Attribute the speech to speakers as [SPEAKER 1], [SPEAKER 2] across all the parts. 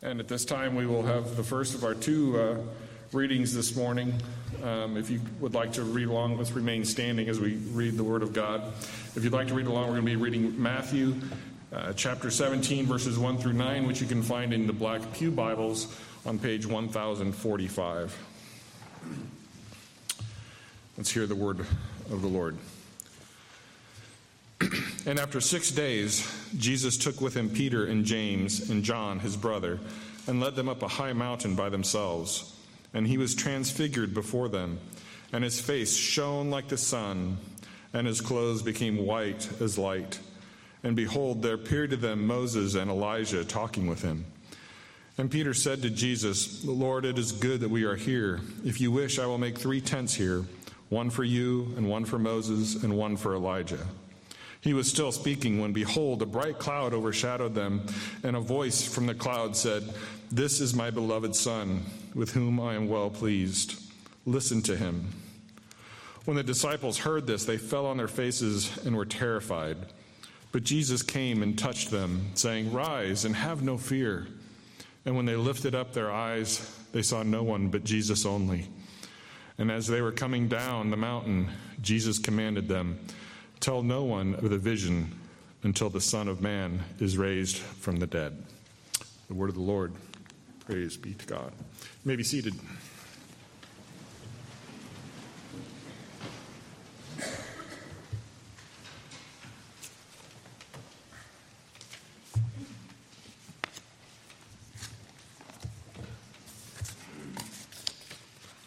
[SPEAKER 1] And at this time, we will have the first of our two uh, readings this morning. Um, if you would like to read along, let's remain standing as we read the Word of God. If you'd like to read along, we're going to be reading Matthew uh, chapter 17, verses 1 through 9, which you can find in the Black Pew Bibles on page 1045. Let's hear the Word of the Lord. And after six days, Jesus took with him Peter and James and John, his brother, and led them up a high mountain by themselves. And he was transfigured before them, and his face shone like the sun, and his clothes became white as light. And behold, there appeared to them Moses and Elijah talking with him. And Peter said to Jesus, Lord, it is good that we are here. If you wish, I will make three tents here one for you, and one for Moses, and one for Elijah. He was still speaking when, behold, a bright cloud overshadowed them, and a voice from the cloud said, This is my beloved Son, with whom I am well pleased. Listen to him. When the disciples heard this, they fell on their faces and were terrified. But Jesus came and touched them, saying, Rise and have no fear. And when they lifted up their eyes, they saw no one but Jesus only. And as they were coming down the mountain, Jesus commanded them, Tell no one of the vision until the Son of Man is raised from the dead. The word of the Lord. Praise be to God. You may be seated.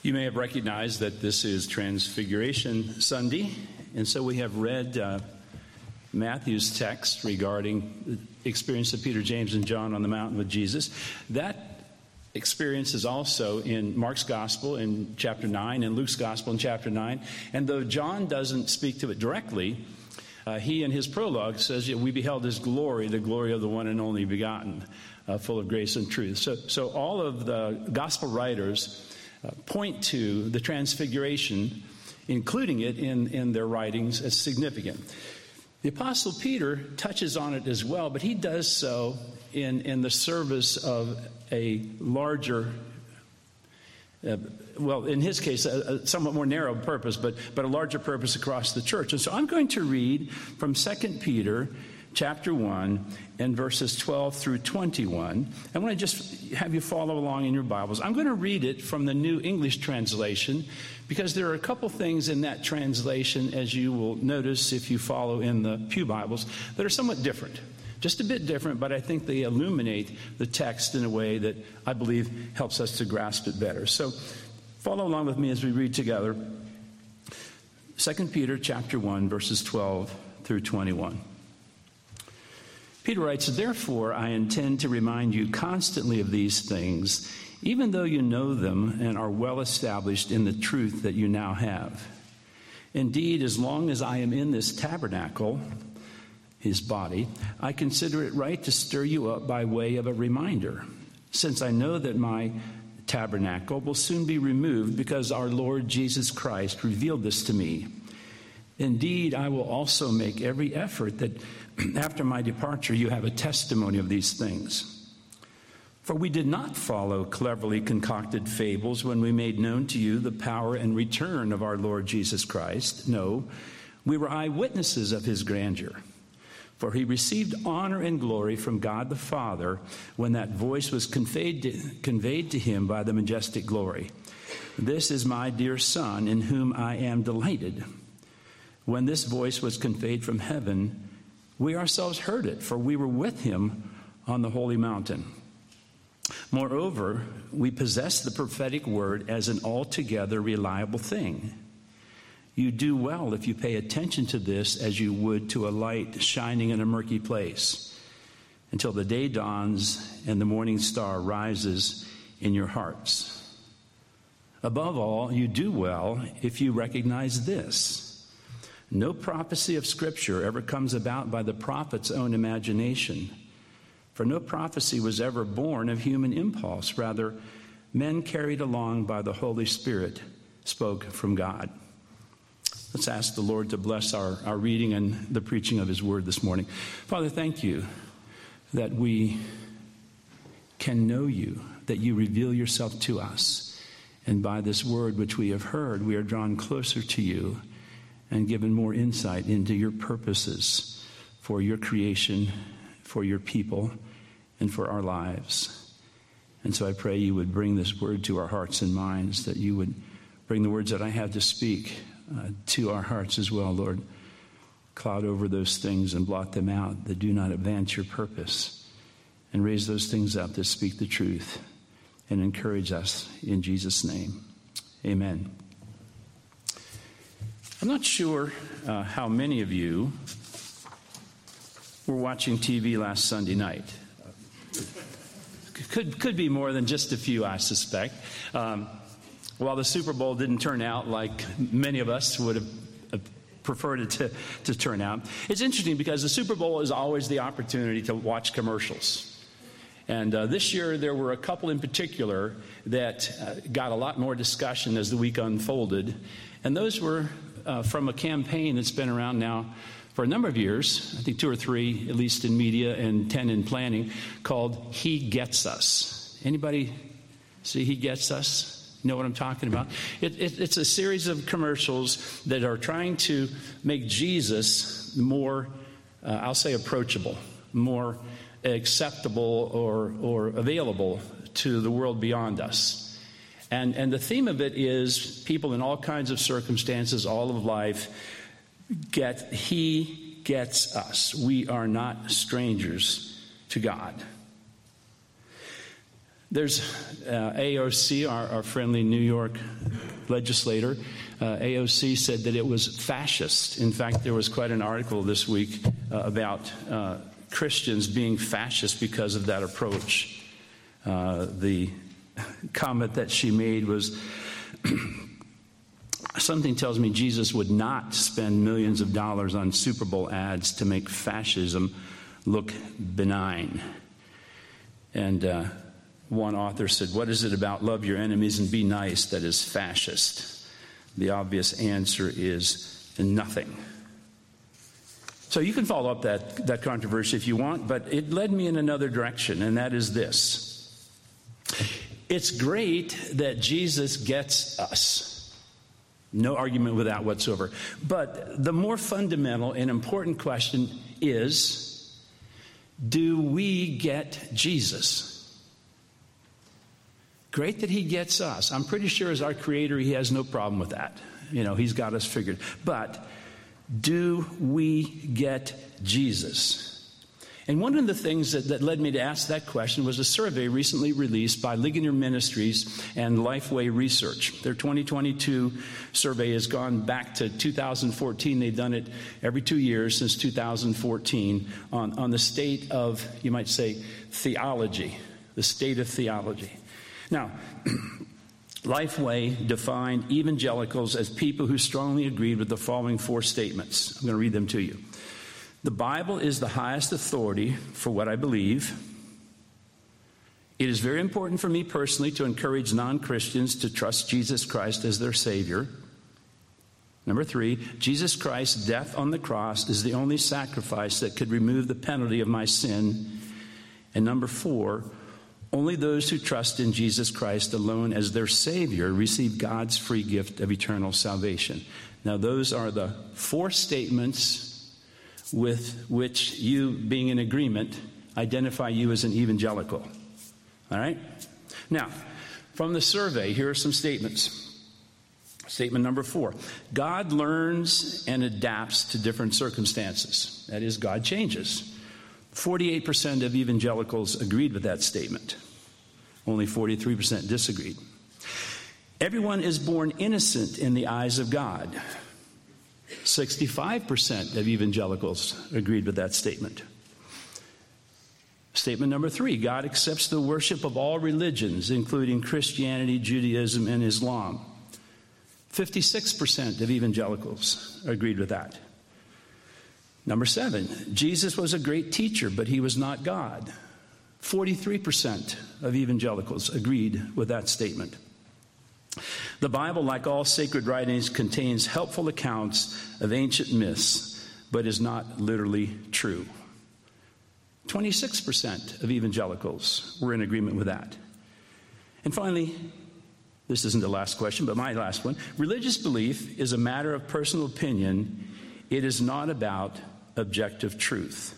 [SPEAKER 2] You may have recognized that this is Transfiguration Sunday, and so we have read uh, Matthew's text regarding the experience of Peter, James, and John on the mountain with Jesus. That experience is also in Mark's Gospel in chapter 9 and Luke's Gospel in chapter 9. And though John doesn't speak to it directly, uh, he in his prologue says, We beheld his glory, the glory of the one and only begotten, uh, full of grace and truth. So, so all of the gospel writers uh, point to the transfiguration including it in, in their writings as significant. The Apostle Peter touches on it as well, but he does so in, in the service of a larger, uh, well, in his case, a, a, somewhat more narrow purpose, but, but a larger purpose across the church. And so I'm going to read from 2 Peter chapter 1 and verses 12 through 21. I want to just have you follow along in your Bibles. I'm going to read it from the New English translation because there are a couple things in that translation, as you will notice if you follow in the Pew Bibles, that are somewhat different. Just a bit different, but I think they illuminate the text in a way that I believe helps us to grasp it better. So follow along with me as we read together 2 Peter chapter 1 verses 12 through 21. Peter writes, Therefore, I intend to remind you constantly of these things, even though you know them and are well established in the truth that you now have. Indeed, as long as I am in this tabernacle, his body, I consider it right to stir you up by way of a reminder, since I know that my tabernacle will soon be removed because our Lord Jesus Christ revealed this to me. Indeed, I will also make every effort that after my departure you have a testimony of these things. For we did not follow cleverly concocted fables when we made known to you the power and return of our Lord Jesus Christ. No, we were eyewitnesses of his grandeur. For he received honor and glory from God the Father when that voice was conveyed to, conveyed to him by the majestic glory. This is my dear Son, in whom I am delighted. When this voice was conveyed from heaven, we ourselves heard it, for we were with him on the holy mountain. Moreover, we possess the prophetic word as an altogether reliable thing. You do well if you pay attention to this as you would to a light shining in a murky place until the day dawns and the morning star rises in your hearts. Above all, you do well if you recognize this no prophecy of Scripture ever comes about by the prophet's own imagination, for no prophecy was ever born of human impulse. Rather, men carried along by the Holy Spirit spoke from God. Let's ask the Lord to bless our, our reading and the preaching of His word this morning. Father, thank you that we can know you, that you reveal yourself to us. And by this word which we have heard, we are drawn closer to you and given more insight into your purposes for your creation, for your people, and for our lives. And so I pray you would bring this word to our hearts and minds, that you would bring the words that I have to speak uh, to our hearts as well, Lord. Cloud over those things and blot them out that do not advance your purpose, and raise those things up that speak the truth and encourage us in Jesus' name. Amen. I'm not sure uh, how many of you were watching TV last Sunday night. Could, could be more than just a few, I suspect. Um, while the Super Bowl didn't turn out like many of us would have preferred it to, to turn out, it's interesting because the Super Bowl is always the opportunity to watch commercials. And uh, this year, there were a couple in particular that uh, got a lot more discussion as the week unfolded. And those were uh, from a campaign that's been around now for a number of years, I think two or three, at least in media and 10 in planning, called He Gets Us. Anybody see He Gets Us? know what I'm talking about? It, it, it's a series of commercials that are trying to make Jesus more, uh, I'll say, approachable, more acceptable or, or available to the world beyond us. And, and the theme of it is people in all kinds of circumstances, all of life, get, He gets us. We are not strangers to God. There's uh, AOC, our, our, friendly New York legislator. Uh, AOC said that it was fascist. In fact, there was quite an article this week uh, about uh, Christians being fascist because of that approach. Uh, the comment that she made was something tells me Jesus would not spend millions of dollars on Super Bowl ads to make fascism look benign. And uh, one author said, What is it about love your enemies and be nice that is fascist? The obvious answer is nothing. So you can follow up that, that controversy if you want, but it led me in another direction, and that is this. It's great that Jesus gets us. No argument with that whatsoever. But the more fundamental and important question is do we get Jesus? Great that he gets us. I'm pretty sure as our creator, he has no problem with that. You know, he's got us figured. But do we get Jesus? And one of the things that, that, led me to ask that question was a survey recently released by Ligonier Ministries and Lifeway Research. Their 2022 survey has gone back to 2014. They've done it every two years since 2014 on, on the state of, you might say, theology, the state of theology. Now, Lifeway defined evangelicals as people who strongly agreed with the following four statements. I'm going to read them to you. The Bible is the highest authority for what I believe. It is very important for me personally to encourage non Christians to trust Jesus Christ as their Savior. Number three, Jesus Christ's death on the cross is the only sacrifice that could remove the penalty of my sin. And number four, only those who trust in Jesus Christ alone as their Savior receive God's free gift of eternal salvation. Now, those are the four statements with which you, being in agreement, identify you as an evangelical. All right? Now, from the survey, here are some statements. Statement number four God learns and adapts to different circumstances. That is, God changes. 48% of evangelicals agreed with that statement. Only 43% disagreed. Everyone is born innocent in the eyes of God. 65% of evangelicals agreed with that statement. Statement number three God accepts the worship of all religions, including Christianity, Judaism, and Islam. 56% of evangelicals agreed with that. Number seven, Jesus was a great teacher, but he was not God. 43% of evangelicals agreed with that statement. The Bible, like all sacred writings, contains helpful accounts of ancient myths, but is not literally true. 26% of evangelicals were in agreement with that. And finally, this isn't the last question, but my last one. Religious belief is a matter of personal opinion, it is not about objective truth.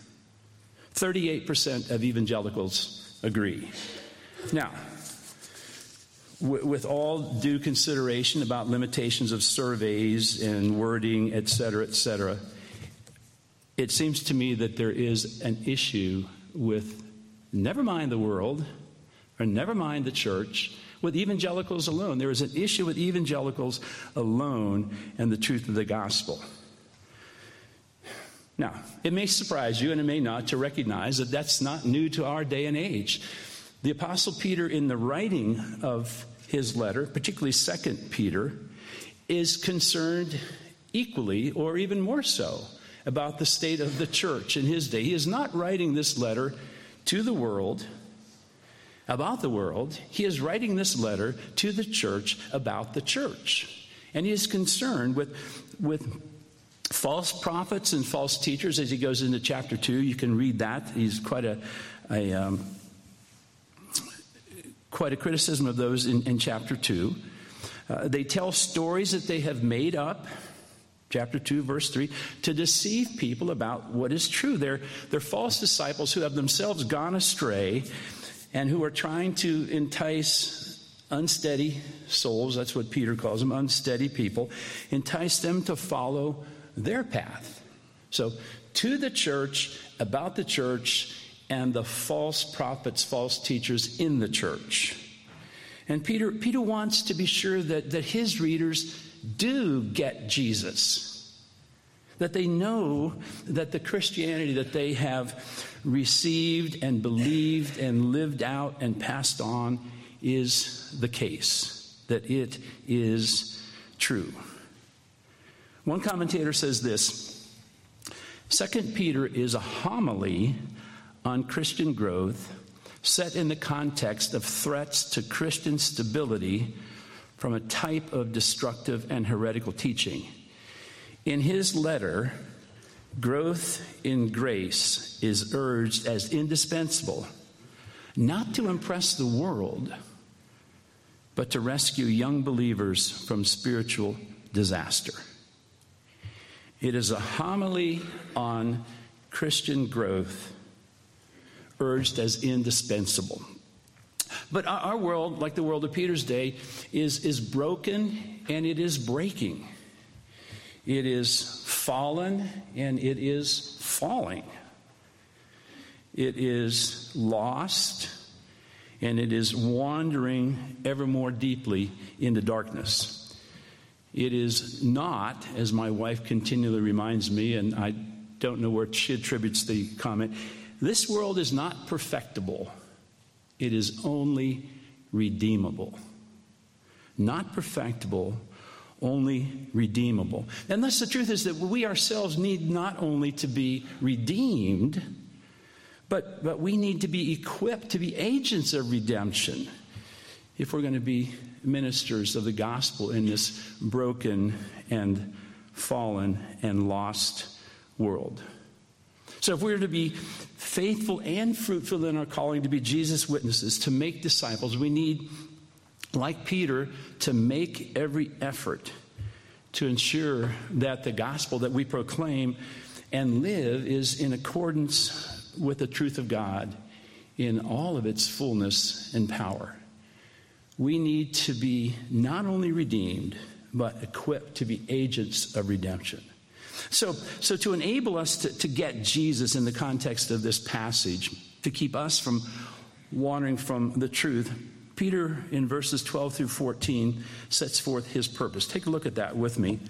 [SPEAKER 2] 38% of evangelicals agree. Now, with all due consideration about limitations of surveys and wording, et cetera, et cetera, it seems to me that there is an issue with never mind the world or never mind the church, with evangelicals alone. There is an issue with evangelicals alone and the truth of the gospel. Now, it may surprise you and it may not to recognize that that's not new to our day and age. The Apostle Peter, in the writing of his letter, particularly Second Peter, is concerned equally or even more so about the state of the church in his day. He is not writing this letter to the world about the world, he is writing this letter to the church about the church. And he is concerned with, with false prophets and false teachers as he goes into chapter 2. You can read that. He's quite a, a um, quite a criticism of those in, in chapter 2. Uh, they tell stories that they have made up chapter 2 verse 3 to deceive people about what is true they're, they're false disciples who have themselves gone astray and who are trying to entice unsteady souls that's what peter calls them unsteady people entice them to follow their path so to the church about the church and the false prophets, false teachers in the church. And Peter, Peter wants to be sure that, that his readers do get Jesus. That they know that the Christianity that they have received and believed and lived out and passed on is the case, that it is true. One commentator says this Second Peter is a homily on Christian growth set in the context of threats to Christian stability from a type of destructive and heretical teaching. In his letter, growth in grace is urged as indispensable, not to impress the world, but to rescue young believers from spiritual disaster. It is a homily on Christian growth urged as indispensable. But our world, like the world of Peter's day, is, is broken and it is breaking. It is fallen and it is falling. It is lost and it is wandering ever more deeply into darkness. It is not, as my wife continually reminds me, and I don't know where she attributes the comment, this world is not perfectible, it is only redeemable. Not perfectible, only redeemable. And thus, the truth is that we ourselves need not only to be redeemed, but, but we need to be equipped to be agents of redemption if we're going to be ministers of the gospel in this broken and fallen and lost world. So, if we're to be faithful and fruitful in our calling to be Jesus' witnesses, to make disciples, we need, like Peter, to make every effort to ensure that the gospel that we proclaim and live is in accordance with the truth of God in all of its fullness and power. We need to be not only redeemed, but equipped to be agents of redemption. So, so to enable us to, to get Jesus in the context of this passage, to keep us from wandering from the truth, Peter in verses 12 through 14 sets forth his purpose. Take a look at that with me.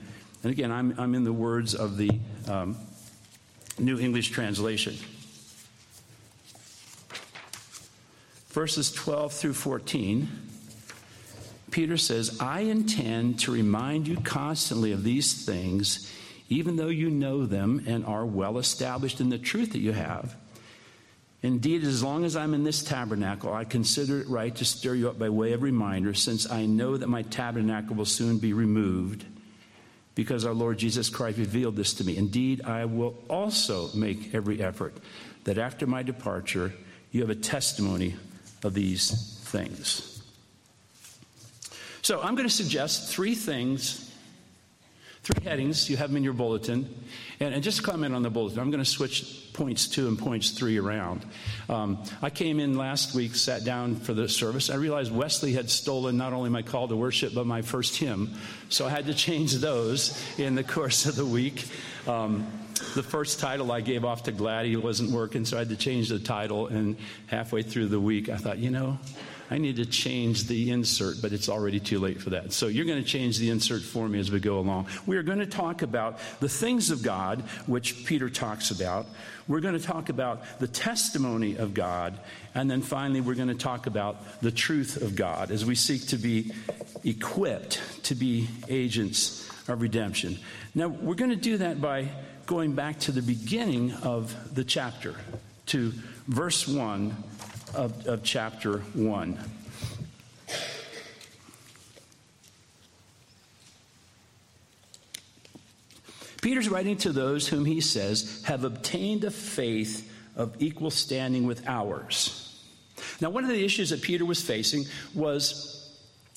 [SPEAKER 2] And again, I'm, I'm in the words of the um, New English Translation. Verses 12 through 14, Peter says, I intend to remind you constantly of these things even though you know them and are well established in the truth that you have. Indeed, as long as I'm in this tabernacle, I consider it right to stir you up by way of reminder, since I know that my tabernacle will soon be removed, because our Lord Jesus Christ revealed this to me. Indeed, I will also make every effort that after my departure, you have a testimony of these things. So I'm going to suggest three things three headings. You have them in your bulletin. And, and just comment on the bulletin. I'm going to switch points two and points three around. Um, I came in last week, sat down for the service. I realized Wesley had stolen not only my call to worship, but my first hymn. So I had to change those in the course of the week. Um, the first title I gave off to Glad, he wasn't working, so I had to change the title. And halfway through the week, I thought, you know, I need to change the insert, but it's already too late for that. So you're going to change the insert for me as we go along. We are going to talk about the things of God, which Peter talks about. We're going to talk about the testimony of God. And then finally, we're going to talk about the truth of God as we seek to be equipped to be agents of redemption. Now, we're going to do that by going back to the beginning of the chapter, to verse 1 of, of chapter 1. Peter's writing to those whom he says have obtained a faith of equal standing with ours. Now, one of the issues that Peter was facing was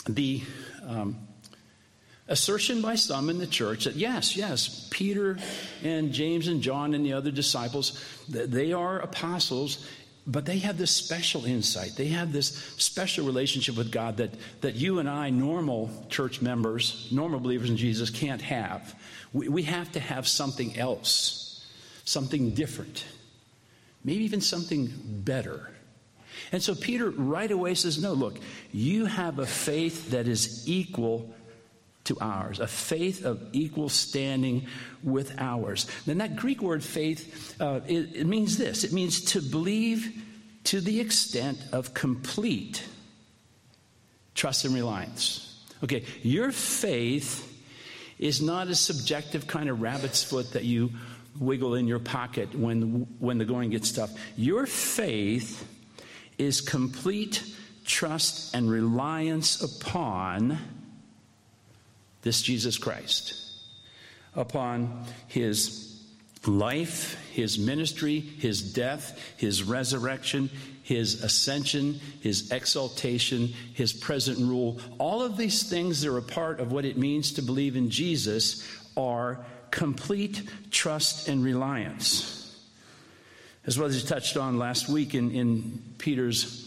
[SPEAKER 2] the um, assertion by some in the church that yes, yes, Peter and James and John and the other disciples, they are apostles but they have this special insight. They have this special relationship with God that, that you and I, normal church members, normal believers in Jesus, can't have. We, we have to have something else, something different, maybe even something better. And so Peter right away says, No, look, you have a faith that is equal to ours, a faith of equal standing with ours. Then that Greek word faith, uh, it, it means this it means to believe to the extent of complete trust and reliance. Okay, your faith is not a subjective kind of rabbit's foot that you wiggle in your pocket when, when the going gets tough. Your faith is complete trust and reliance upon this Jesus Christ, upon his life, his ministry, his death, his resurrection, his ascension, his exaltation, his present rule. All of these things that are a part of what it means to believe in Jesus are complete trust and reliance. As well as you touched on last week in, in Peter's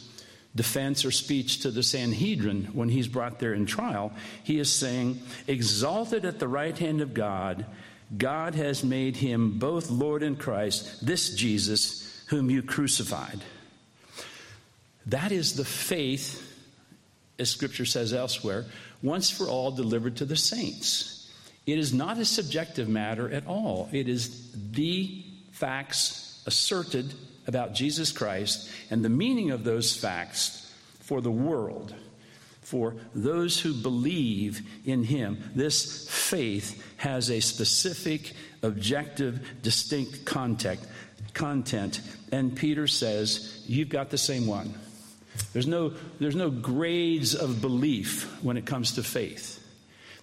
[SPEAKER 2] defense or speech to the Sanhedrin when he's brought there in trial, he is saying, Exalted at the right hand of God, God has made him both Lord and Christ, this Jesus whom you crucified. That is the faith, as scripture says elsewhere, once for all delivered to the saints. It is not a subjective matter at all. It is the facts asserted about Jesus Christ and the meaning of those facts for the world, for those who believe in Him. This faith has a specific, objective, distinct context, content. And Peter says, You've got the same one. There's no, there's no grades of belief when it comes to faith.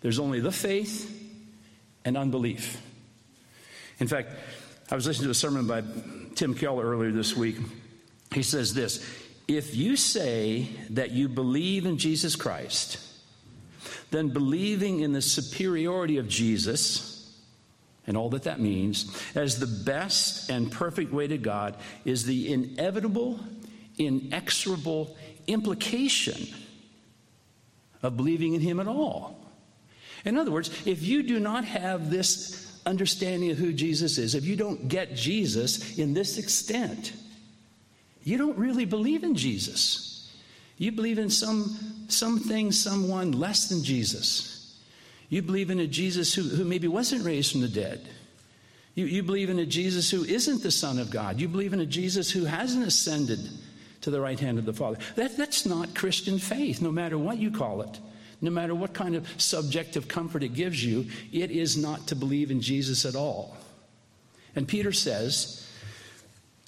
[SPEAKER 2] There's only the faith and unbelief. In fact, I was listening to a sermon by Tim Keller earlier this week. He says this If you say that you believe in Jesus Christ, then believing in the superiority of Jesus and all that that means as the best and perfect way to God is the inevitable, inexorable implication of believing in Him at all. In other words, if you do not have this understanding of who Jesus is, if you don't get Jesus in this extent, you don't really believe in Jesus. You believe in some something, someone less than Jesus. You believe in a Jesus who, who maybe wasn't raised from the dead. You, you believe in a Jesus who isn't the Son of God. You believe in a Jesus who hasn't ascended to the right hand of the Father. That, that's not Christian faith, no matter what you call it. No matter what kind of subjective comfort it gives you, it is not to believe in Jesus at all. And Peter says,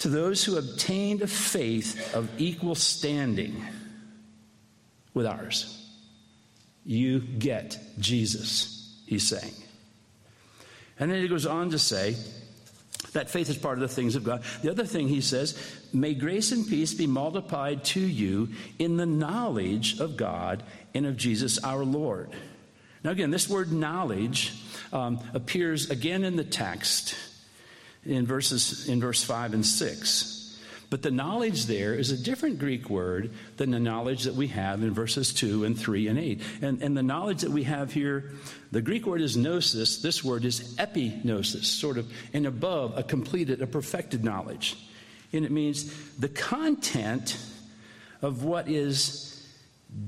[SPEAKER 2] to those who obtained a faith of equal standing with ours, you get Jesus, he's saying. And then he goes on to say, That faith is part of the things of God. The other thing he says, may grace and peace be multiplied to you in the knowledge of God and of Jesus our Lord. Now, again, this word knowledge um, appears again in the text in verses in verse 5 and 6. But the knowledge there is a different Greek word than the knowledge that we have in verses 2 and 3 and 8. And, and the knowledge that we have here, the Greek word is gnosis. This word is epignosis, sort of and above, a completed, a perfected knowledge. And it means the content of what is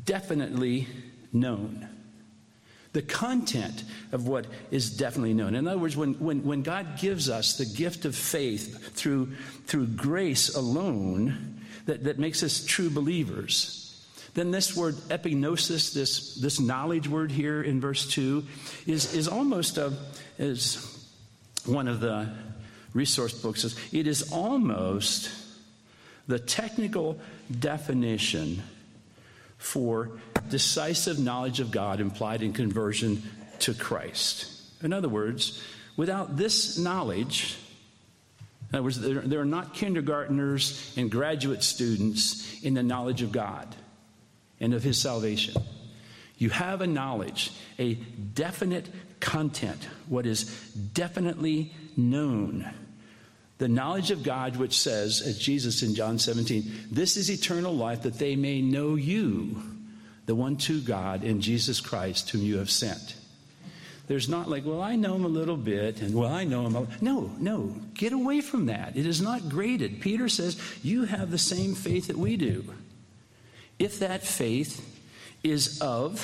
[SPEAKER 2] definitely known the content of what is definitely known. In other words, when, when, when God gives us the gift of faith through, through grace alone that, that makes us true believers, then this word epignosis, this, this knowledge word here in verse 2, is, is almost a, is one of the resource books says, it is almost the technical definition for decisive knowledge of God implied in conversion to Christ. In other words, without this knowledge, in other words, there, there are not kindergartners and graduate students in the knowledge of God and of His salvation. You have a knowledge, a definite content, what is definitely known. The knowledge of God, which says, as Jesus in John 17, this is eternal life, that they may know you, the one true God, in Jesus Christ, whom you have sent. There's not like, well, I know him a little bit, and well, I know him. No, no, get away from that. It is not graded. Peter says, you have the same faith that we do. If that faith is of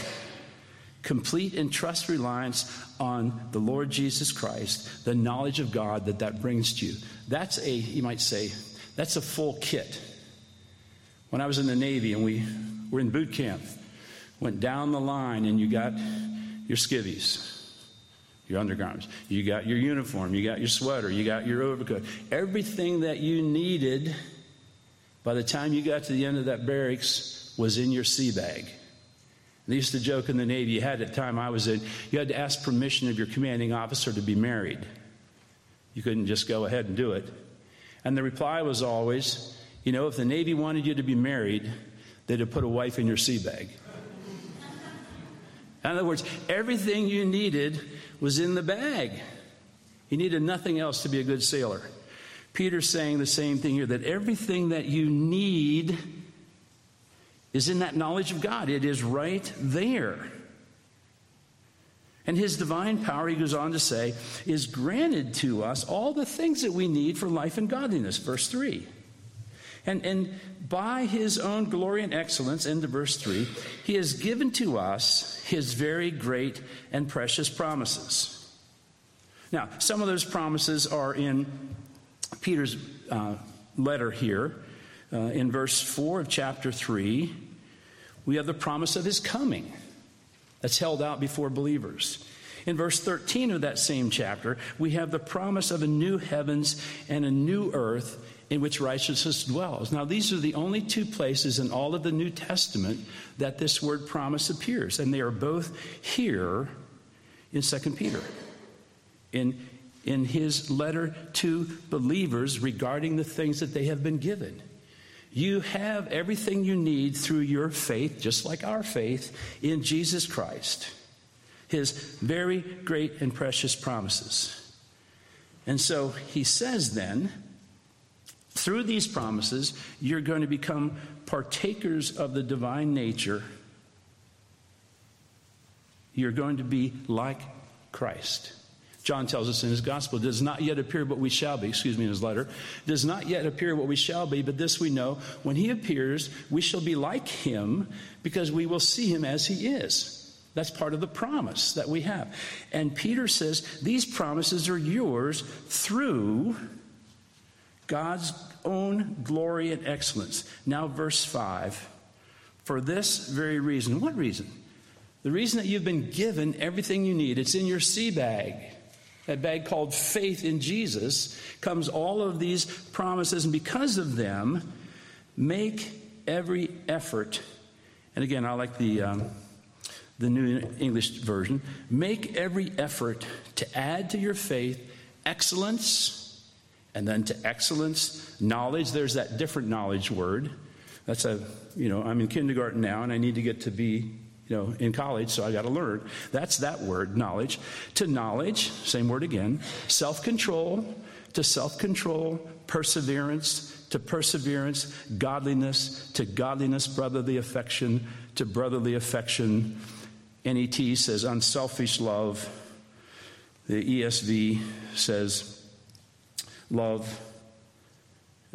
[SPEAKER 2] complete and trust reliance on the Lord Jesus Christ, the knowledge of God that that brings to you. That's a, you might say, that's a full kit. When I was in the Navy and we were in boot camp, went down the line and you got your skivvies, your undergarments, you got your uniform, you got your sweater, you got your overcoat, everything that you needed by the time you got to the end of that barracks was in your sea bag. They used to joke in the Navy, you had at the time I was in, you had to ask permission of your commanding officer to be married. You couldn't just go ahead and do it. And the reply was always, you know, if the Navy wanted you to be married, they'd have put a wife in your sea bag. In other words, everything you needed was in the bag. You needed nothing else to be a good sailor. Peter's saying the same thing here that everything that you need is in that knowledge of God. It is right there. And his divine power, he goes on to say, is granted to us all the things that we need for life and godliness. Verse 3. And, and by his own glory and excellence, into verse 3, he has given to us his very great and precious promises. Now, some of those promises are in Peter's uh, letter here. Uh, in verse 4 of chapter 3, we have the promise of his coming that's held out before believers. In verse 13 of that same chapter, we have the promise of a new heavens and a new earth in which righteousness dwells. Now, these are the only two places in all of the New Testament that this word promise appears, and they are both here in 2 Peter. In, in his letter to believers regarding the things that they have been given. You have everything you need through your faith, just like our faith, in Jesus Christ. His very great and precious promises. And so he says then, through these promises, you're going to become partakers of the divine nature. You're going to be like Christ. John tells us in his gospel, does not yet appear what we shall be, excuse me, in his letter, does not yet appear what we shall be, but this we know, when he appears, we shall be like him because we will see him as he is. That's part of the promise that we have. And Peter says, these promises are yours through God's own glory and excellence. Now, verse 5. For this very reason. What reason? The reason that you've been given everything you need. It's in your sea bag that bag called faith in Jesus, comes all of these promises. And because of them, make every effort. And again, I like the, um, the New English version. Make every effort to add to your faith excellence And then to excellence, knowledge, there's that different knowledge word. That's a, you know, I'm in kindergarten now and I need to get to be, you know, in college, so I got to learn. That's that word, knowledge. To knowledge, same word again. Self control, to self control, perseverance, to perseverance, godliness, to godliness, brotherly affection, to brotherly affection. NET says unselfish love. The ESV says love,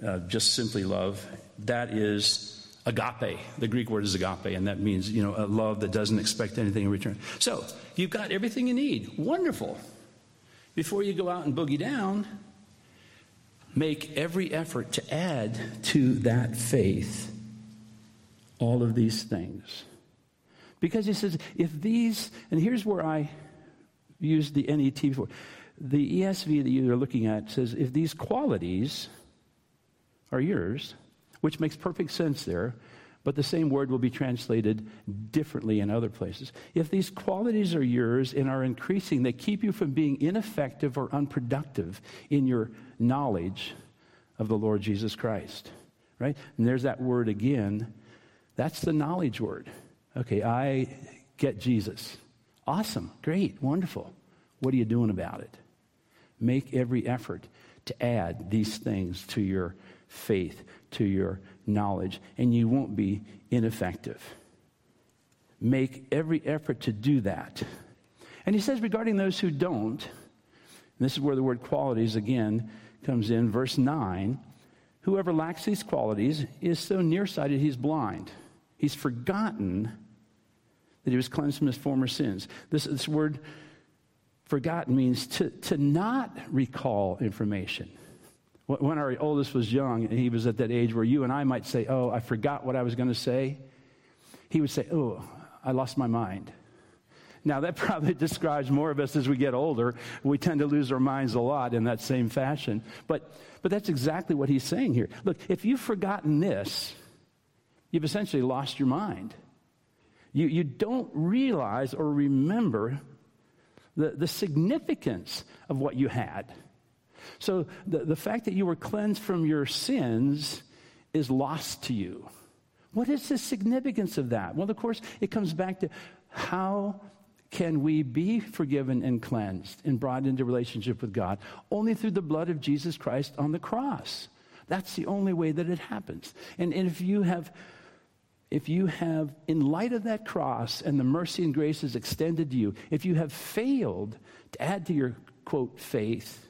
[SPEAKER 2] uh, just simply love. That is agape. The Greek word is agape, and that means, you know, a love that doesn't expect anything in return. So, you've got everything you need. Wonderful. Before you go out and boogie down, make every effort to add to that faith all of these things. Because he says, if these, and here's where I used the NET before. The ESV that you're looking at says, if these qualities are yours, which makes perfect sense there, but the same word will be translated differently in other places. If these qualities are yours and are increasing, they keep you from being ineffective or unproductive in your knowledge of the Lord Jesus Christ. Right? And there's that word again. That's the knowledge word. Okay, I get Jesus. Awesome, great, wonderful. What are you doing about it? Make every effort to add these things to your faith, to your knowledge, and you won't be ineffective. Make every effort to do that. And he says regarding those who don't, this is where the word qualities again comes in, verse 9 whoever lacks these qualities is so nearsighted he's blind. He's forgotten that he was cleansed from his former sins. This, this word forgotten means to, to not recall information. When our oldest was young, and he was at that age where you and I might say, Oh, I forgot what I was going to say, he would say, Oh, I lost my mind. Now, that probably describes more of us as we get older. We tend to lose our minds a lot in that same fashion. But, but that's exactly what he's saying here. Look, if you've forgotten this, you've essentially lost your mind. You, you don't realize or remember the, the significance of what you had. So the, the fact that you were cleansed from your sins is lost to you. What is the significance of that? Well, of course, it comes back to how can we be forgiven and cleansed and brought into relationship with God? Only through the blood of Jesus Christ on the cross. That's the only way that it happens. And, and if you have if you have, in light of that cross and the mercy and grace is extended to you, if you have failed to add to your, quote, faith,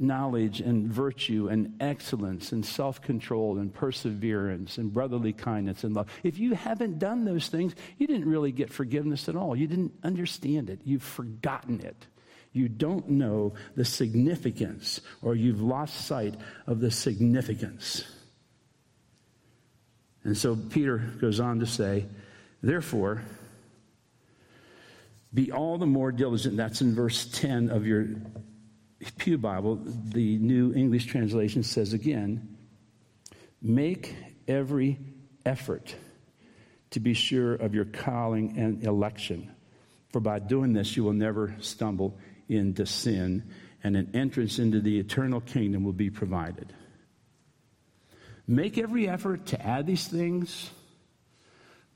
[SPEAKER 2] knowledge and virtue and excellence and self control and perseverance and brotherly kindness and love. If you haven't done those things, you didn't really get forgiveness at all. You didn't understand it. You've forgotten it. You don't know the significance, or you've lost sight of the significance. And so Peter goes on to say, therefore, be all the more diligent. That's in verse 10 of your Pew Bible. The New English Translation says again, make every effort to be sure of your calling and election. For by doing this, you will never stumble into sin, and an entrance into the eternal kingdom will be provided. Make every effort to add these things.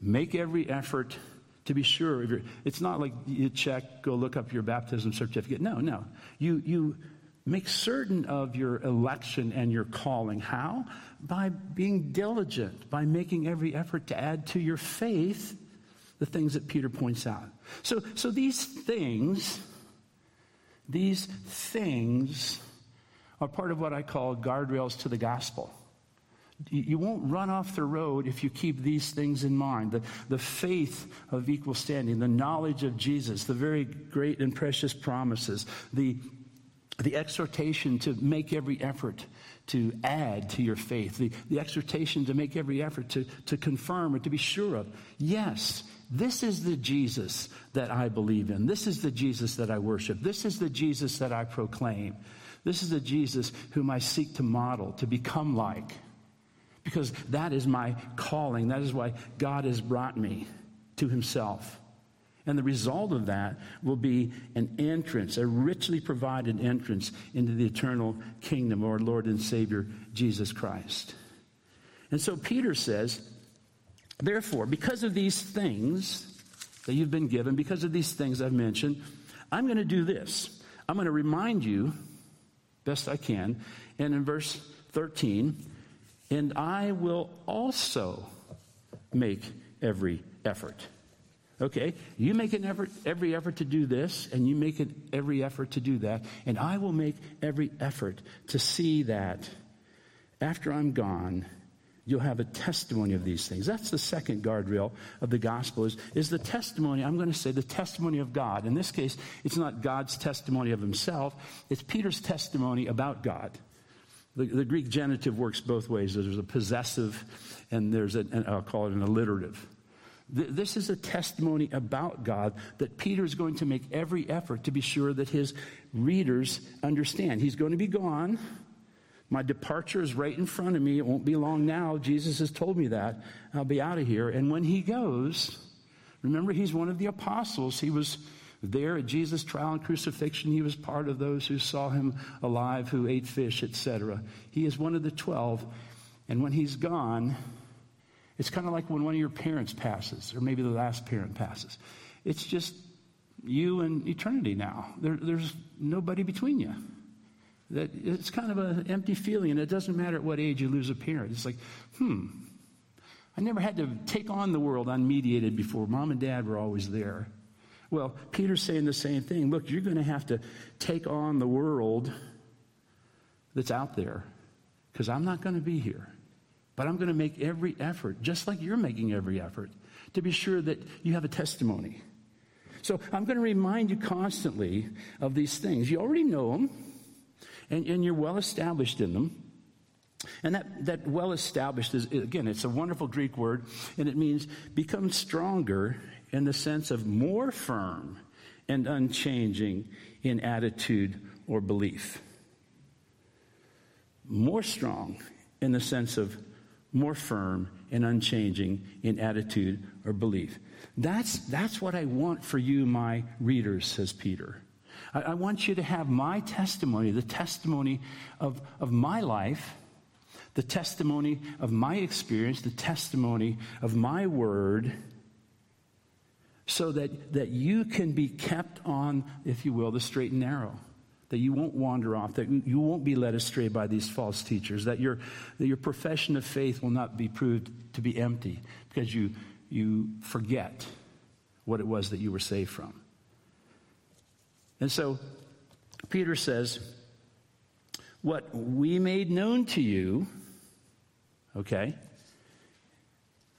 [SPEAKER 2] Make every effort to be sure. It's not like you check, go look up your baptism certificate. No, no. You, you make certain of your election and your calling. How? By being diligent, by making every effort to add to your faith the things that Peter points out. So, so these things, these things are part of what I call guardrails to the gospel. You won't run off the road if you keep these things in mind the, the faith of equal standing, the knowledge of Jesus, the very great and precious promises, the, the exhortation to make every effort to add to your faith, the, the exhortation to make every effort to, to confirm or to be sure of. Yes, this is the Jesus that I believe in. This is the Jesus that I worship. This is the Jesus that I proclaim. This is the Jesus whom I seek to model, to become like because that is my calling. That is why God has brought me to Himself. And the result of that will be an entrance, a richly provided entrance into the eternal kingdom of our Lord and Savior, Jesus Christ. And so Peter says, therefore, because of these things that you've been given, because of these things I've mentioned, I'm going to do this. I'm going to remind you, best I can, and in verse 13, and I will also make every effort. Okay, you make an effort, every effort to do this, and you make an, every effort to do that, and I will make every effort to see that after I'm gone, you'll have a testimony of these things. That's the second guardrail of the gospel is, is the testimony, I'm going to say the testimony of God. In this case, it's not God's testimony of himself, it's Peter's testimony about God. The, the Greek genitive works both ways. There's a possessive and there's an i'll call it an alliterative. This is a testimony about God that Peter is going to make every effort to be sure that his readers understand. He's going to be gone. My departure is right in front of me. It won't be long now. Jesus has told me that. I'll be out of here. And when he goes, remember, he's one of the apostles. He was there at Jesus' trial and crucifixion. He was part of those who saw him alive, who ate fish, etc. He is one of the twelve. And when he's gone, it's kind of like when one of your parents passes, or maybe the last parent passes. It's just you and eternity now. There, there's nobody between you. That it's kind of an empty feeling, and it doesn't matter at what age you lose a parent. It's like, hmm, I never had to take on the world unmediated before. Mom and dad were always there. Well, Peter's saying the same thing. Look, you're going to have to take on the world that's out there because I'm not going to be here. But I'm going to make every effort, just like you're making every effort, to be sure that you have a testimony. So I'm going to remind you constantly of these things. You already know them, and, and you're well established in them. And that, that well established is, again, it's a wonderful Greek word, and it means become stronger in the sense of more firm and unchanging in attitude or belief. More strong in the sense of more firm and unchanging in attitude or belief. That's, that's what I want for you, my readers, says Peter. I, I want you to have my testimony, the testimony of, of my life, the testimony of my experience, the testimony of my word, so that, that you can be kept on, if you will, the straight and narrow that you won't wander off, that you won't be led astray by these false teachers, that your, that your profession of faith will not be proved to be empty because you, you forget what it was that you were saved from. And so Peter says, What we made known to you, okay,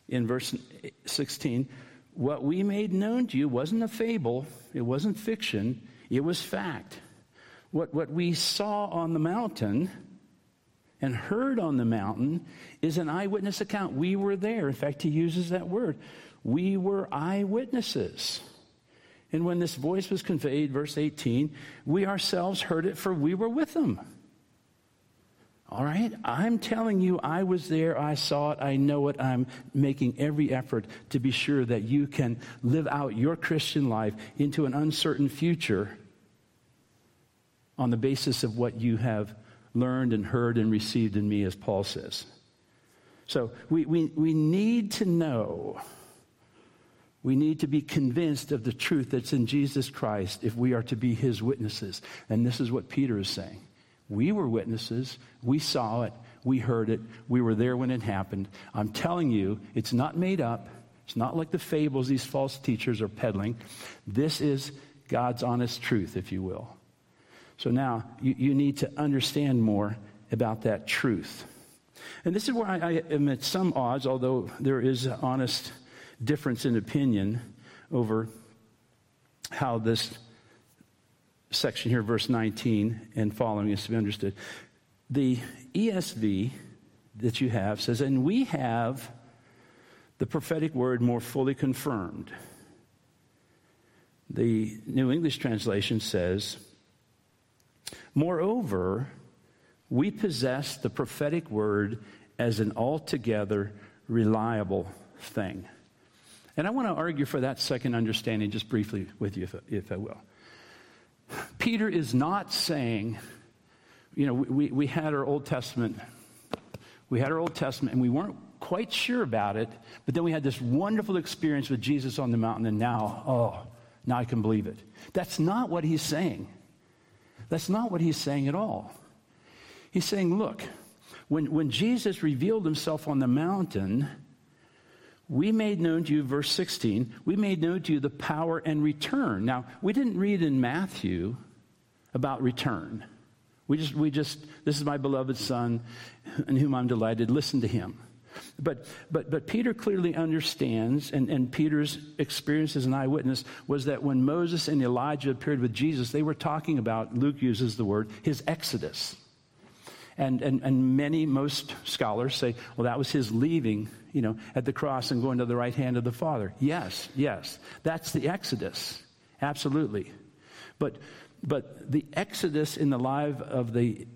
[SPEAKER 2] in verse 16, what we made known to you wasn't a fable, it wasn't fiction, it was fact what, what we saw on the mountain and heard on the mountain is an eyewitness account. We were there. In fact, he uses that word. We were eyewitnesses. And when this voice was conveyed, verse 18, we ourselves heard it, for we were with them. All right? I'm telling you, I was there, I saw it, I know it. I'm making every effort to be sure that you can live out your Christian life into an uncertain future on the basis of what you have learned and heard and received in me, as Paul says. So we, we, we need to know, we need to be convinced of the truth that's in Jesus Christ if we are to be his witnesses. And this is what Peter is saying. We were witnesses, we saw it, we heard it, we were there when it happened. I'm telling you, it's not made up. It's not like the fables these false teachers are peddling. This is God's honest truth, if you will. So now you, you need to understand more about that truth. And this is where I, I am at some odds, although there is honest difference in opinion over how this section here, verse 19 and following, is to be understood. The ESV that you have says, and we have the prophetic word more fully confirmed. The New English translation says, Moreover, we possess the prophetic word as an altogether reliable thing. And I want to argue for that second understanding just briefly with you, if, if I will. Peter is not saying, you know, we, we had our Old Testament, we had our Old Testament, and we weren't quite sure about it, but then we had this wonderful experience with Jesus on the mountain, and now, oh, now I can believe it. That's not what he's saying. That's not what he's saying at all. He's saying, look, when, when Jesus revealed himself on the mountain, we made known to you, verse 16, we made known to you the power and return. Now, we didn't read in Matthew about return. We just, we just, this is my beloved son in whom I'm delighted. Listen to him. But, but, but Peter clearly understands, and, and Peter's experience as an eyewitness was that when Moses and Elijah appeared with Jesus, they were talking about, Luke uses the word, his exodus. And, and, and many, most scholars say, well, that was his leaving, you know, at the cross and going to the right hand of the Father. Yes, yes. That's the Exodus. Absolutely. But, but the Exodus in the life of the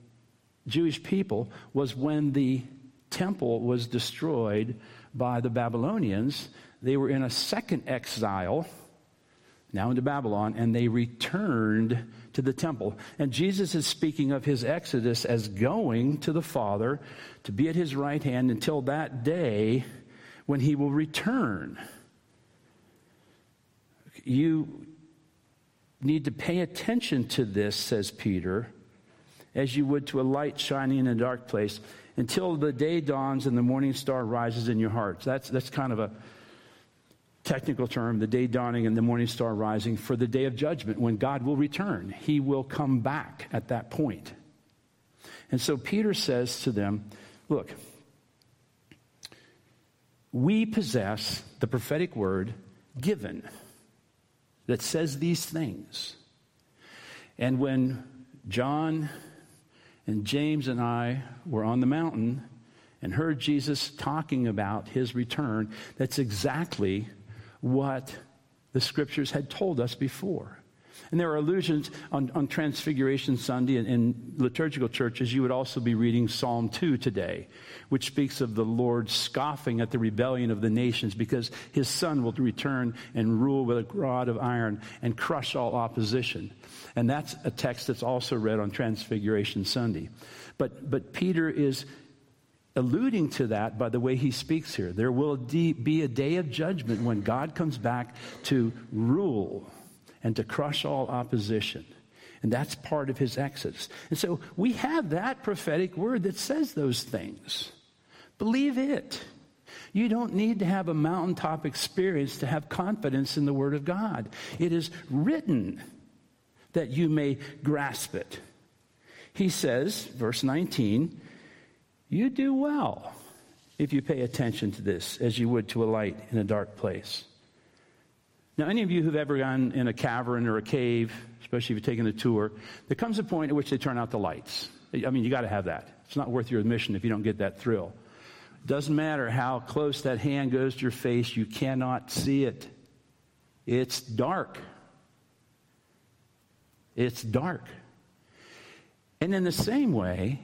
[SPEAKER 2] Jewish people was when the temple was destroyed by the Babylonians. They were in a second exile, now into Babylon, and they returned to the temple. And Jesus is speaking of his exodus as going to the Father to be at his right hand until that day when he will return. You need to pay attention to this, says Peter, as you would to a light shining in a dark place until the day dawns and the morning star rises in your hearts. That's, that's kind of a technical term, the day dawning and the morning star rising for the day of judgment when God will return. He will come back at that point. And so Peter says to them, Look, we possess the prophetic word given that says these things. And when John and James and I were on the mountain and heard Jesus talking about his return, that's exactly what the scriptures had told us before. And there are allusions on, on Transfiguration Sunday in, in, liturgical churches. You would also be reading Psalm 2 today, which speaks of the Lord scoffing at the rebellion of the nations because his son will return and rule with a rod of iron and crush all opposition. And that's a text that's also read on Transfiguration Sunday. But, but Peter is alluding to that by the way he speaks here. There will be a day of judgment when God comes back to rule and to crush all opposition. And that's part of his exodus. And so we have that prophetic word that says those things. Believe it. You don't need to have a mountaintop experience to have confidence in the Word of God. It is written that you may grasp it. He says, verse 19, you do well if you pay attention to this as you would to a light in a dark place. Now, any of you who've ever gone in a cavern or a cave, especially if you've taken a tour, there comes a point at which they turn out the lights. I mean, you got to have that. It's not worth your admission if you don't get that thrill. Doesn't matter how close that hand goes to your face, you cannot see it. It's dark. It's dark. And in the same way,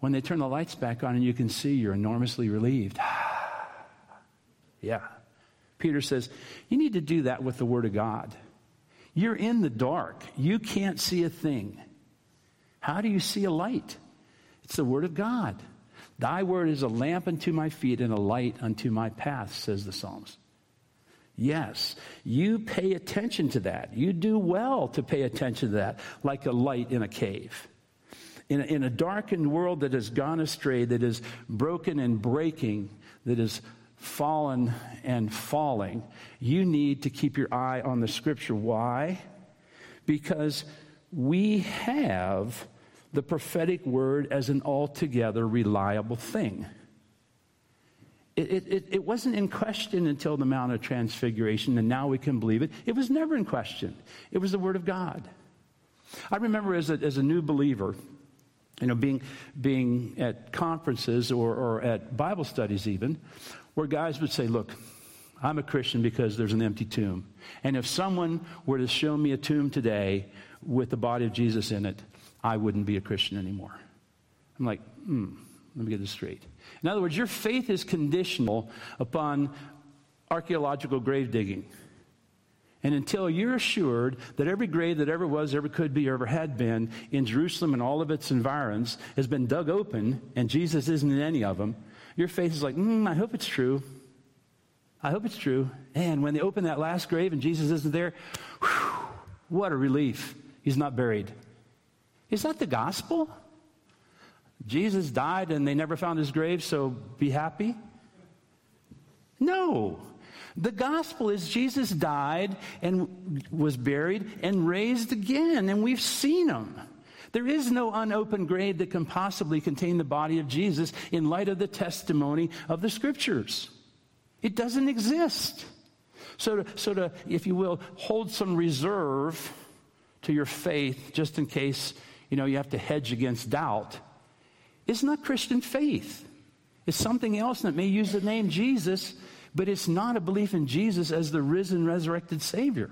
[SPEAKER 2] when they turn the lights back on and you can see, you're enormously relieved. yeah. Peter says, You need to do that with the Word of God. You're in the dark, you can't see a thing. How do you see a light? It's the Word of God. Thy word is a lamp unto my feet and a light unto my path, says the Psalms. Yes, you pay attention to that. You do well to pay attention to that, like a light in a cave. In a, in a darkened world that has gone astray, that is broken and breaking, that is fallen and falling, you need to keep your eye on the scripture. Why? Because we have the prophetic word as an altogether reliable thing. It, it, it, wasn't in question until the Mount of Transfiguration, and now we can believe it. It was never in question. It was the Word of God. I remember as a, as a new believer, you know, being, being at conferences or, or at Bible studies even, where guys would say, Look, I'm a Christian because there's an empty tomb. And if someone were to show me a tomb today with the body of Jesus in it, I wouldn't be a Christian anymore. I'm like, hmm, let me get this straight. In other words, your faith is conditional upon archaeological grave digging. And until you're assured that every grave that ever was, ever could be, or ever had been in Jerusalem and all of its environs has been dug open and Jesus isn't in any of them, your faith is like, mm, I hope it's true. I hope it's true. And when they open that last grave and Jesus isn't there, whew, what a relief. He's not buried. Is that the gospel? Jesus died and they never found his grave, so be happy? No. The gospel is Jesus died and was buried and raised again, and we've seen him. There is no unopened grave that can possibly contain the body of Jesus in light of the testimony of the scriptures. It doesn't exist. So, to, so to, if you will, hold some reserve to your faith just in case, you know, you have to hedge against doubt. It's not Christian faith. It's something else that may use the name Jesus, but it's not a belief in Jesus as the risen, resurrected Savior.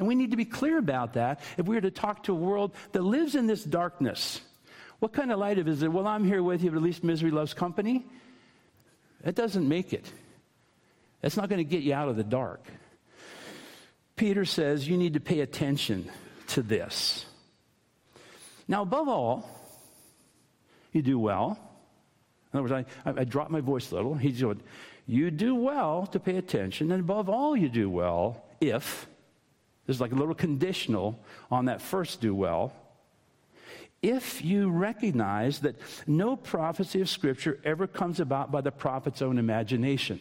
[SPEAKER 2] And we need to be clear about that if we are to talk to a world that lives in this darkness. What kind of light is it? Well, I'm here with you, but at least misery loves company. That doesn't make it. That's not going to get you out of the dark. Peter says you need to pay attention to this. Now, above all, you do well. In other words, I, I, I dropped my voice a little. He said, You do well to pay attention, and above all, you do well if, there's like a little conditional on that first do well, if you recognize that no prophecy of Scripture ever comes about by the prophet's own imagination.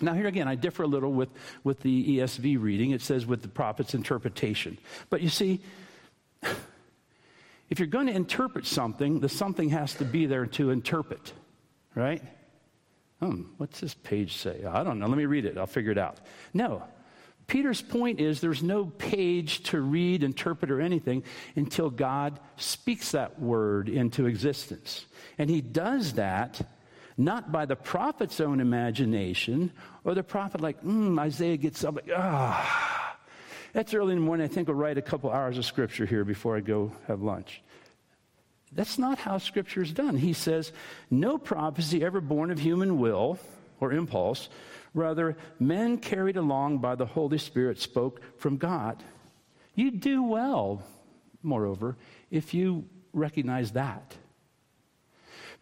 [SPEAKER 2] Now, here again, I differ a little with, with the ESV reading. It says with the prophet's interpretation. But you see, if you're going to interpret something, the something has to be there to interpret, right? Hmm, what's this page say? I don't know. Let me read it. I'll figure it out. No. Peter's point is there's no page to read, interpret, or anything until God speaks that word into existence. And he does that not by the prophet's own imagination or the prophet like, mm, Isaiah gets up, like, ah. That's early in the morning. I think I'll write a couple hours of scripture here before I go have lunch. That's not how scripture is done. He says, no prophecy ever born of human will or impulse. Rather, men carried along by the Holy Spirit spoke from God. You do well, moreover, if you recognize that.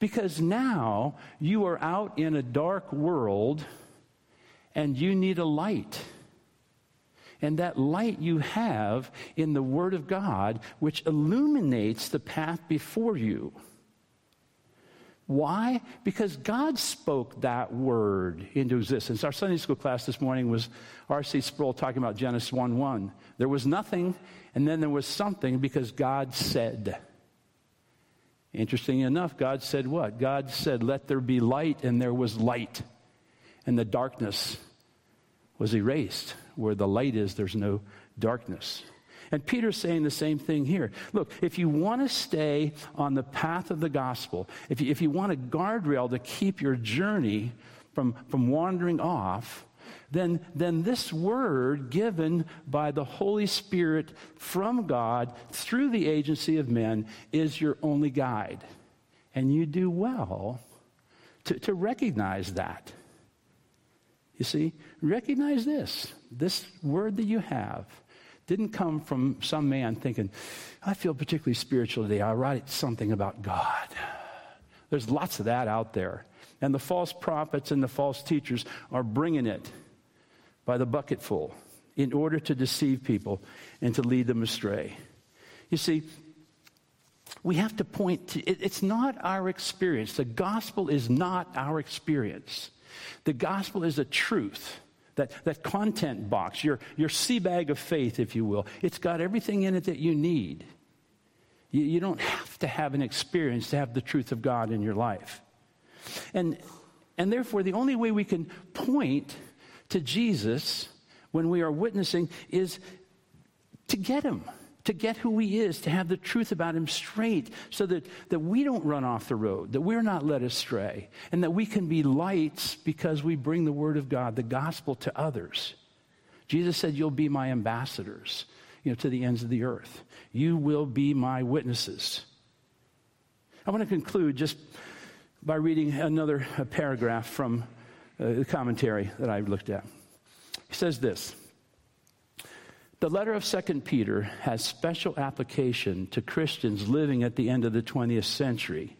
[SPEAKER 2] Because now you are out in a dark world and you need a light. And that light you have in the Word of God, which illuminates the path before you. Why? Because God spoke that word into existence. Our Sunday school class this morning was R.C. Sproul talking about Genesis 1 1. There was nothing, and then there was something because God said. Interesting enough, God said what? God said, Let there be light, and there was light. And the darkness was erased. Where the light is, there's no darkness. And Peter's saying the same thing here. Look, if you want to stay on the path of the gospel, if you, if you want a guardrail to keep your journey from, from wandering off, then, then this word given by the Holy Spirit from God through the agency of men is your only guide. And you do well to, to recognize that. You see, recognize this. This word that you have didn't come from some man thinking, I feel particularly spiritual today. I'll write something about God. There's lots of that out there. And the false prophets and the false teachers are bringing it by the bucketful in order to deceive people and to lead them astray. You see, we have to point to it, it's not our experience. The gospel is not our experience. The gospel is a truth. That, that content box, your, your sea bag of faith, if you will, it's got everything in it that you need. You, you don't have to have an experience to have the truth of God in your life. And, and therefore, the only way we can point to Jesus when we are witnessing is to get him, to get who he is, to have the truth about him straight so that, that we don't run off the road, that we're not led astray, and that we can be lights because we bring the word of God, the gospel to others. Jesus said, You'll be my ambassadors, you know, to the ends of the earth. You will be my witnesses. I want to conclude just by reading another paragraph from uh, the commentary that I looked at. He says this The letter of 2 Peter has special application to Christians living at the end of the 20th century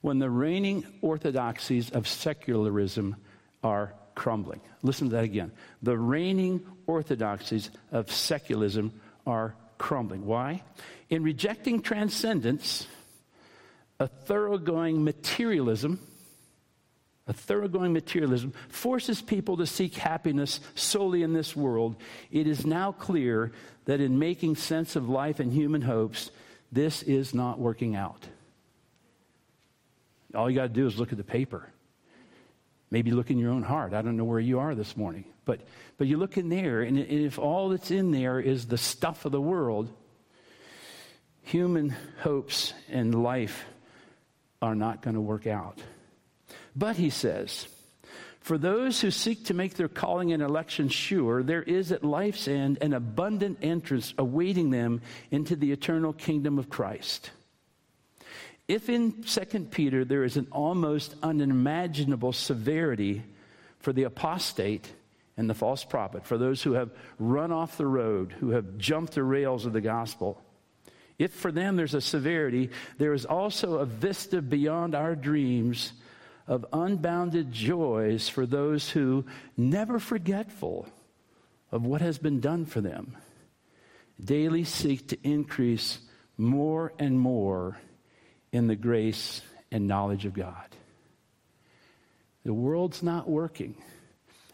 [SPEAKER 2] when the reigning orthodoxies of secularism are crumbling. Listen to that again. The reigning orthodoxies of secularism are crumbling. Why? In rejecting transcendence, a thoroughgoing materialism, a thoroughgoing materialism forces people to seek happiness solely in this world. It is now clear that in making sense of life and human hopes, this is not working out. All you got to do is look at the paper. Maybe look in your own heart. I don't know where you are this morning. But, but you look in there, and if all that's in there is the stuff of the world, human hopes and life are not going to work out. But he says, for those who seek to make their calling and election sure, there is at life's end an abundant entrance awaiting them into the eternal kingdom of Christ. If in 2 Peter there is an almost unimaginable severity for the apostate and the false prophet, for those who have run off the road, who have jumped the rails of the gospel, if for them there's a severity, there is also a vista beyond our dreams of unbounded joys for those who, never forgetful of what has been done for them, daily seek to increase more and more in the grace and knowledge of God. The world's not working.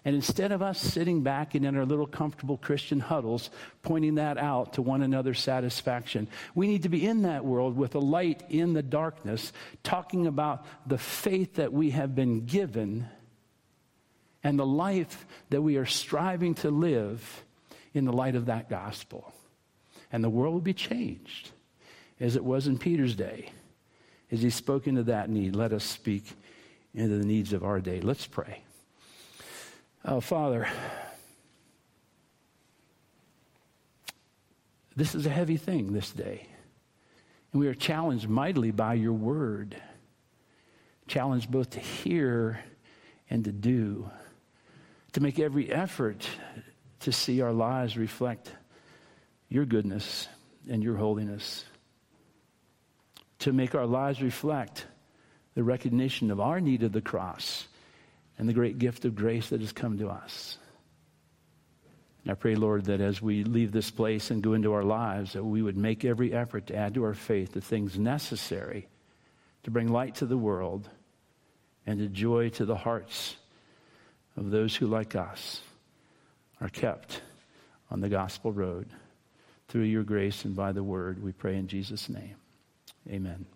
[SPEAKER 2] And instead of us sitting back and in our little comfortable Christian huddles pointing that out to one another's satisfaction, we need to be in that world with a light in the darkness, talking about the faith that we have been given and the life that we are striving to live in the light of that gospel. And the world will be changed as it was in Peter's day. As he spoke into that need, let us speak into the needs of our day. Let's pray. Oh, Father, this is a heavy thing this day. And we are challenged mightily by your word, challenged both to hear and to do, to make every effort to see our lives reflect your goodness and your holiness to make our lives reflect the recognition of our need of the cross and the great gift of grace that has come to us. And I pray, Lord, that as we leave this place and go into our lives, that we would make every effort to add to our faith the things necessary to bring light to the world and to joy to the hearts of those who, like us, are kept on the gospel road. Through your grace and by the word, we pray in Jesus' name. Amen.